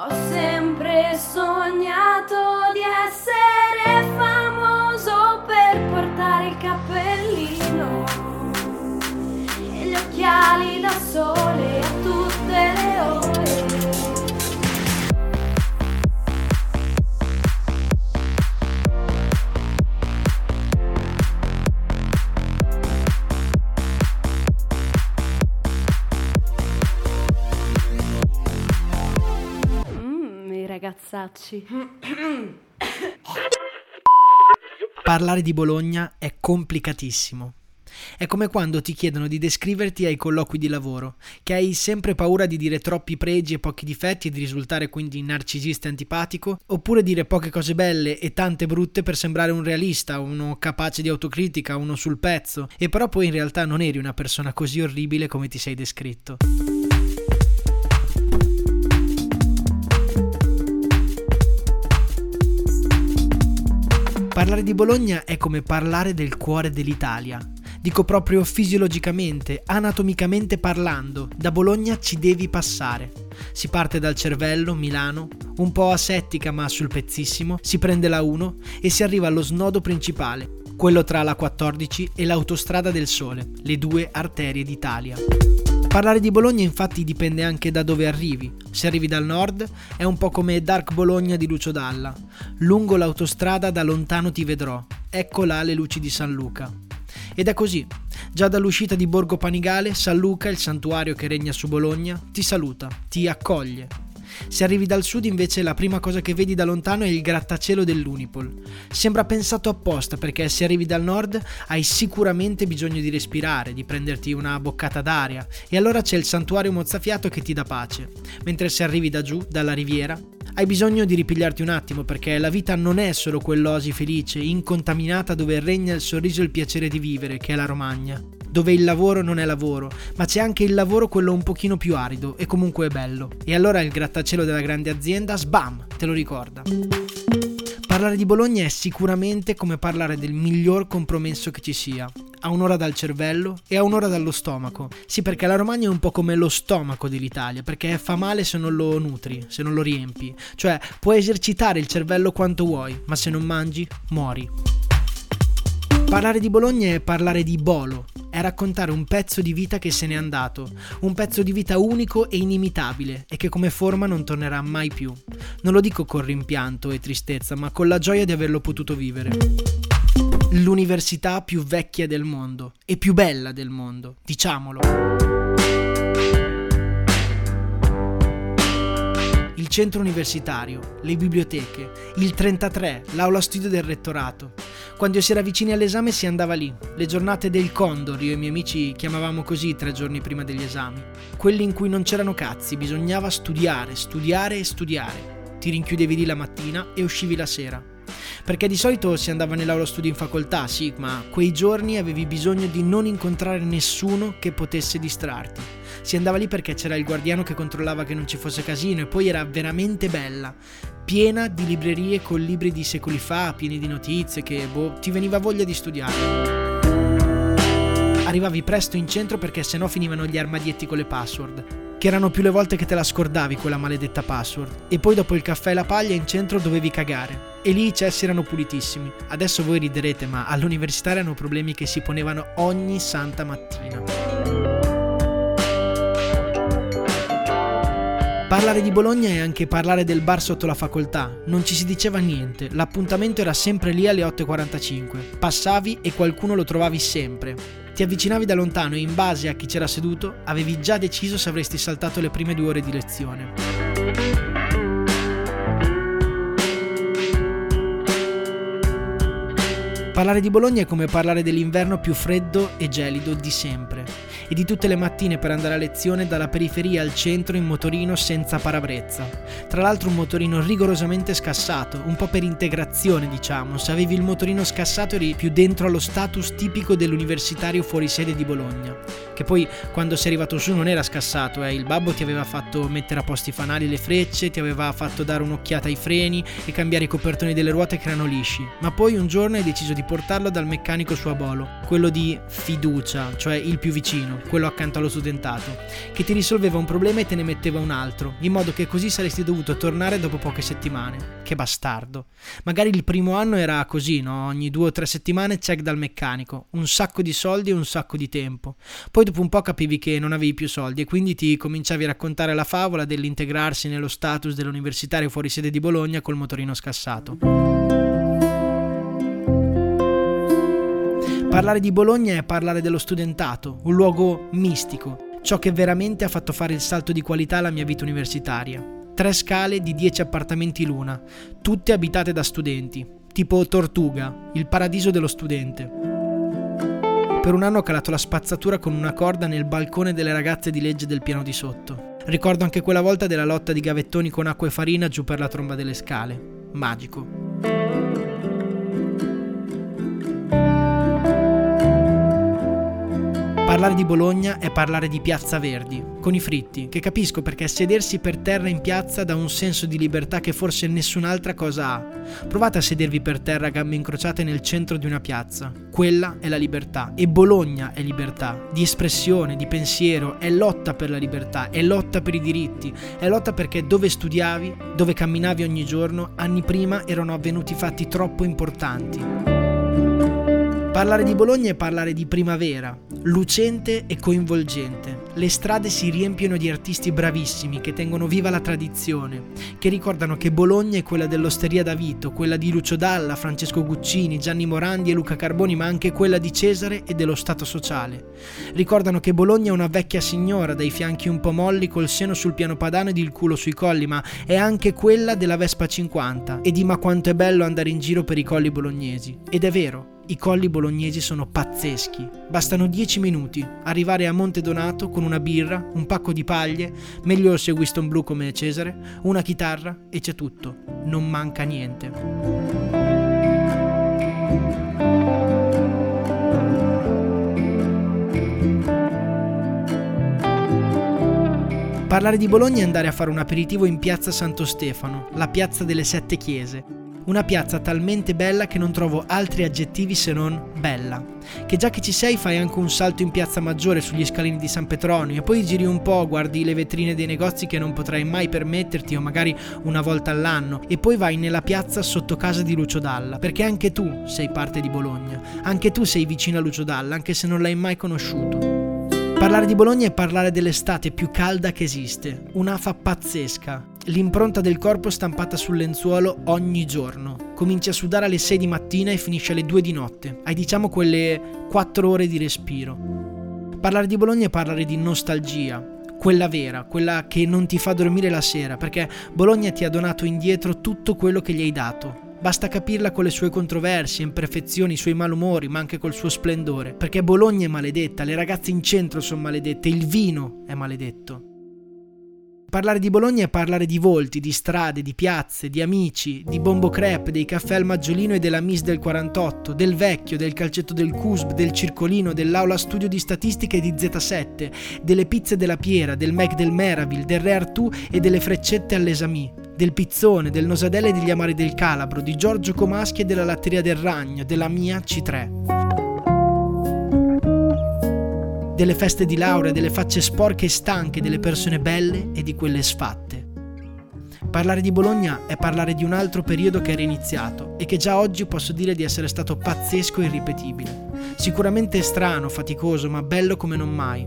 Ho ragazzacci. Parlare di Bologna è complicatissimo. È come quando ti chiedono di descriverti ai colloqui di lavoro, che hai sempre paura di dire troppi pregi e pochi difetti e di risultare quindi narcisista e antipatico, oppure dire poche cose belle e tante brutte per sembrare un realista, uno capace di autocritica, uno sul pezzo, e però poi in realtà non eri una persona così orribile come ti sei descritto. Parlare di Bologna è come parlare del cuore dell'Italia. Dico proprio fisiologicamente, anatomicamente parlando, da Bologna ci devi passare. Si parte dal cervello, Milano, un po' asettica ma sul pezzissimo, si prende la 1 e si arriva allo snodo principale, quello tra la 14 e l'autostrada del Sole, le due arterie d'Italia. Parlare di Bologna infatti dipende anche da dove arrivi. Se arrivi dal nord è un po' come Dark Bologna di Lucio Dalla. Lungo l'autostrada da lontano ti vedrò. Ecco là le luci di San Luca. Ed è così. Già dall'uscita di Borgo Panigale, San Luca, il santuario che regna su Bologna, ti saluta, ti accoglie. Se arrivi dal sud invece la prima cosa che vedi da lontano è il grattacielo dell'Unipol. Sembra pensato apposta perché se arrivi dal nord hai sicuramente bisogno di respirare, di prenderti una boccata d'aria e allora c'è il santuario mozzafiato che ti dà pace. Mentre se arrivi da giù, dalla riviera, hai bisogno di ripigliarti un attimo perché la vita non è solo quell'osi felice, incontaminata dove regna il sorriso e il piacere di vivere, che è la Romagna dove il lavoro non è lavoro, ma c'è anche il lavoro quello un pochino più arido e comunque bello. E allora il grattacielo della grande azienda, sbam, te lo ricorda. Parlare di Bologna è sicuramente come parlare del miglior compromesso che ci sia. A un'ora dal cervello e a un'ora dallo stomaco. Sì, perché la Romagna è un po' come lo stomaco dell'Italia, perché fa male se non lo nutri, se non lo riempi. Cioè, puoi esercitare il cervello quanto vuoi, ma se non mangi, muori. Parlare di Bologna è parlare di Bolo, è raccontare un pezzo di vita che se n'è andato, un pezzo di vita unico e inimitabile e che come forma non tornerà mai più. Non lo dico con rimpianto e tristezza, ma con la gioia di averlo potuto vivere. L'università più vecchia del mondo e più bella del mondo, diciamolo. Centro universitario, le biblioteche, il 33, l'aula studio del rettorato. Quando si era vicini all'esame si andava lì, le giornate del Condor, io e i miei amici chiamavamo così tre giorni prima degli esami, quelli in cui non c'erano cazzi, bisognava studiare, studiare e studiare. Ti rinchiudevi lì la mattina e uscivi la sera. Perché di solito si andava nell'aula studio in facoltà, sì, ma quei giorni avevi bisogno di non incontrare nessuno che potesse distrarti. Si andava lì perché c'era il guardiano che controllava che non ci fosse casino e poi era veramente bella, piena di librerie con libri di secoli fa, pieni di notizie che, boh, ti veniva voglia di studiare. Arrivavi presto in centro perché sennò finivano gli armadietti con le password, che erano più le volte che te la scordavi quella maledetta password. E poi dopo il caffè e la paglia in centro dovevi cagare. E lì i cessi erano pulitissimi. Adesso voi riderete, ma all'università erano problemi che si ponevano ogni santa mattina. Parlare di Bologna è anche parlare del bar sotto la facoltà. Non ci si diceva niente, l'appuntamento era sempre lì alle 8.45. Passavi e qualcuno lo trovavi sempre. Ti avvicinavi da lontano e in base a chi c'era seduto avevi già deciso se avresti saltato le prime due ore di lezione. Parlare di Bologna è come parlare dell'inverno più freddo e gelido di sempre. e di tutte le mattine per andare a lezione dalla periferia al centro in motorino senza parabrezza. Tra l'altro un motorino rigorosamente scassato, un po' per integrazione diciamo, se avevi il motorino scassato eri più dentro allo status tipico dell'universitario fuori sede di Bologna, che poi quando sei arrivato su non era scassato, eh. il babbo ti aveva fatto mettere a posto i fanali e le frecce, ti aveva fatto dare un'occhiata ai freni e cambiare i copertoni delle ruote che erano lisci, ma poi un giorno hai deciso di portarlo dal meccanico su Abolo, quello di fiducia, cioè il più vicino, quello accanto allo studentato, che ti risolveva un problema e te ne metteva un altro, in modo che così saresti dovuto tornare dopo poche settimane. Che bastardo. Magari il primo anno era così, no? Ogni due o tre settimane check dal meccanico, un sacco di soldi e un sacco di tempo. Poi dopo un po' capivi che non avevi più soldi e quindi ti cominciavi a raccontare la favola dell'integrarsi nello status dell'universitario fuori sede di Bologna col motorino scassato. Parlare di Bologna è parlare dello studentato, un luogo mistico, ciò che veramente ha fatto fare il salto di qualità alla mia vita universitaria. Tre scale di dieci appartamenti l'una, tutte abitate da studenti, tipo Tortuga, il paradiso dello studente. Per un anno ho calato la spazzatura con una corda nel balcone delle ragazze di legge del piano di sotto. Ricordo anche quella volta della lotta di gavettoni con acqua e farina giù per la tromba delle scale. Magico. Parlare di Bologna è parlare di Piazza Verdi, con i fritti, che capisco perché sedersi per terra in piazza dà un senso di libertà che forse nessun'altra cosa ha. Provate a sedervi per terra a gambe incrociate nel centro di una piazza. Quella è la libertà. E Bologna è libertà, di espressione, di pensiero, è lotta per la libertà, è lotta per i diritti, è lotta perché dove studiavi, dove camminavi ogni giorno, anni prima erano avvenuti fatti troppo importanti. Parlare di Bologna è parlare di primavera, lucente e coinvolgente. Le strade si riempiono di artisti bravissimi che tengono viva la tradizione, che ricordano che Bologna è quella dell'Osteria da Vito, quella di Lucio Dalla, Francesco Guccini, Gianni Morandi e Luca Carboni, ma anche quella di Cesare e dello Stato sociale. Ricordano che Bologna è una vecchia signora dai fianchi un po' molli col seno sul piano padano ed il culo sui colli, ma è anche quella della Vespa 50 e di ma quanto è bello andare in giro per i colli bolognesi. Ed è vero, i colli bolognesi sono pazzeschi. Bastano 10 minuti, arrivare a Monte Donato con una birra, un pacco di paglie, meglio se Winston Blue come Cesare, una chitarra e c'è tutto. Non manca niente. Parlare di Bologna è andare a fare un aperitivo in piazza Santo Stefano, la piazza delle sette chiese, una piazza talmente bella che non trovo altri aggettivi se non bella. Che già che ci sei fai anche un salto in piazza maggiore sugli scalini di San Petronio e poi giri un po', guardi le vetrine dei negozi che non potrai mai permetterti o magari una volta all'anno e poi vai nella piazza sotto casa di Lucio Dalla, perché anche tu sei parte di Bologna, anche tu sei vicino a Lucio Dalla, anche se non l'hai mai conosciuto. Parlare di Bologna è parlare dell'estate più calda che esiste, un'afa pazzesca, l'impronta del corpo stampata sul lenzuolo ogni giorno. Cominci a sudare alle 6 di mattina e finisce alle 2 di notte, hai diciamo quelle 4 ore di respiro. Parlare di Bologna è parlare di nostalgia, quella vera, quella che non ti fa dormire la sera, perché Bologna ti ha donato indietro tutto quello che gli hai dato, Basta capirla con le sue controversie, imperfezioni, i suoi malumori, ma anche col suo splendore. Perché Bologna è maledetta, le ragazze in centro sono maledette, il vino è maledetto. Parlare di Bologna è parlare di volti, di strade, di piazze, di amici, di Bombo Crepe, dei caffè al Maggiolino e della Miss del 48, del vecchio, del calcetto del CUSB, del circolino, dell'aula studio di statistica e di Z7, delle pizze della Piera, del Mac del Meraville, del Re Artù e delle freccette all'Esami del Pizzone, del Nosadelle e degli Amari del Calabro, di Giorgio Comaschi e della Latteria del Ragno, della mia C3. Delle feste di laurea, delle facce sporche e stanche, delle persone belle e di quelle sfatte. Parlare di Bologna è parlare di un altro periodo che era iniziato e che già oggi posso dire di essere stato pazzesco e irripetibile. Sicuramente strano, faticoso, ma bello come non mai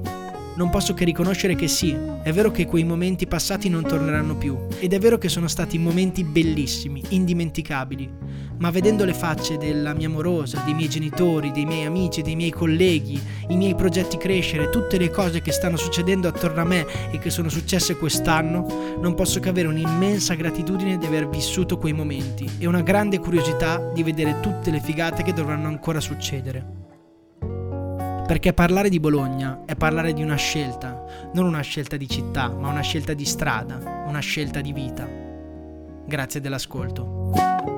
non posso che riconoscere che sì, è vero che quei momenti passati non torneranno più, ed è vero che sono stati momenti bellissimi, indimenticabili, ma vedendo le facce della mia amorosa, dei miei genitori, dei miei amici, dei miei colleghi, i miei progetti crescere, tutte le cose che stanno succedendo attorno a me e che sono successe quest'anno, non posso che avere un'immensa gratitudine di aver vissuto quei momenti e una grande curiosità di vedere tutte le figate che dovranno ancora succedere. Perché parlare di Bologna è parlare di una scelta, non una scelta di città, ma una scelta di strada, una scelta di vita. Grazie dell'ascolto.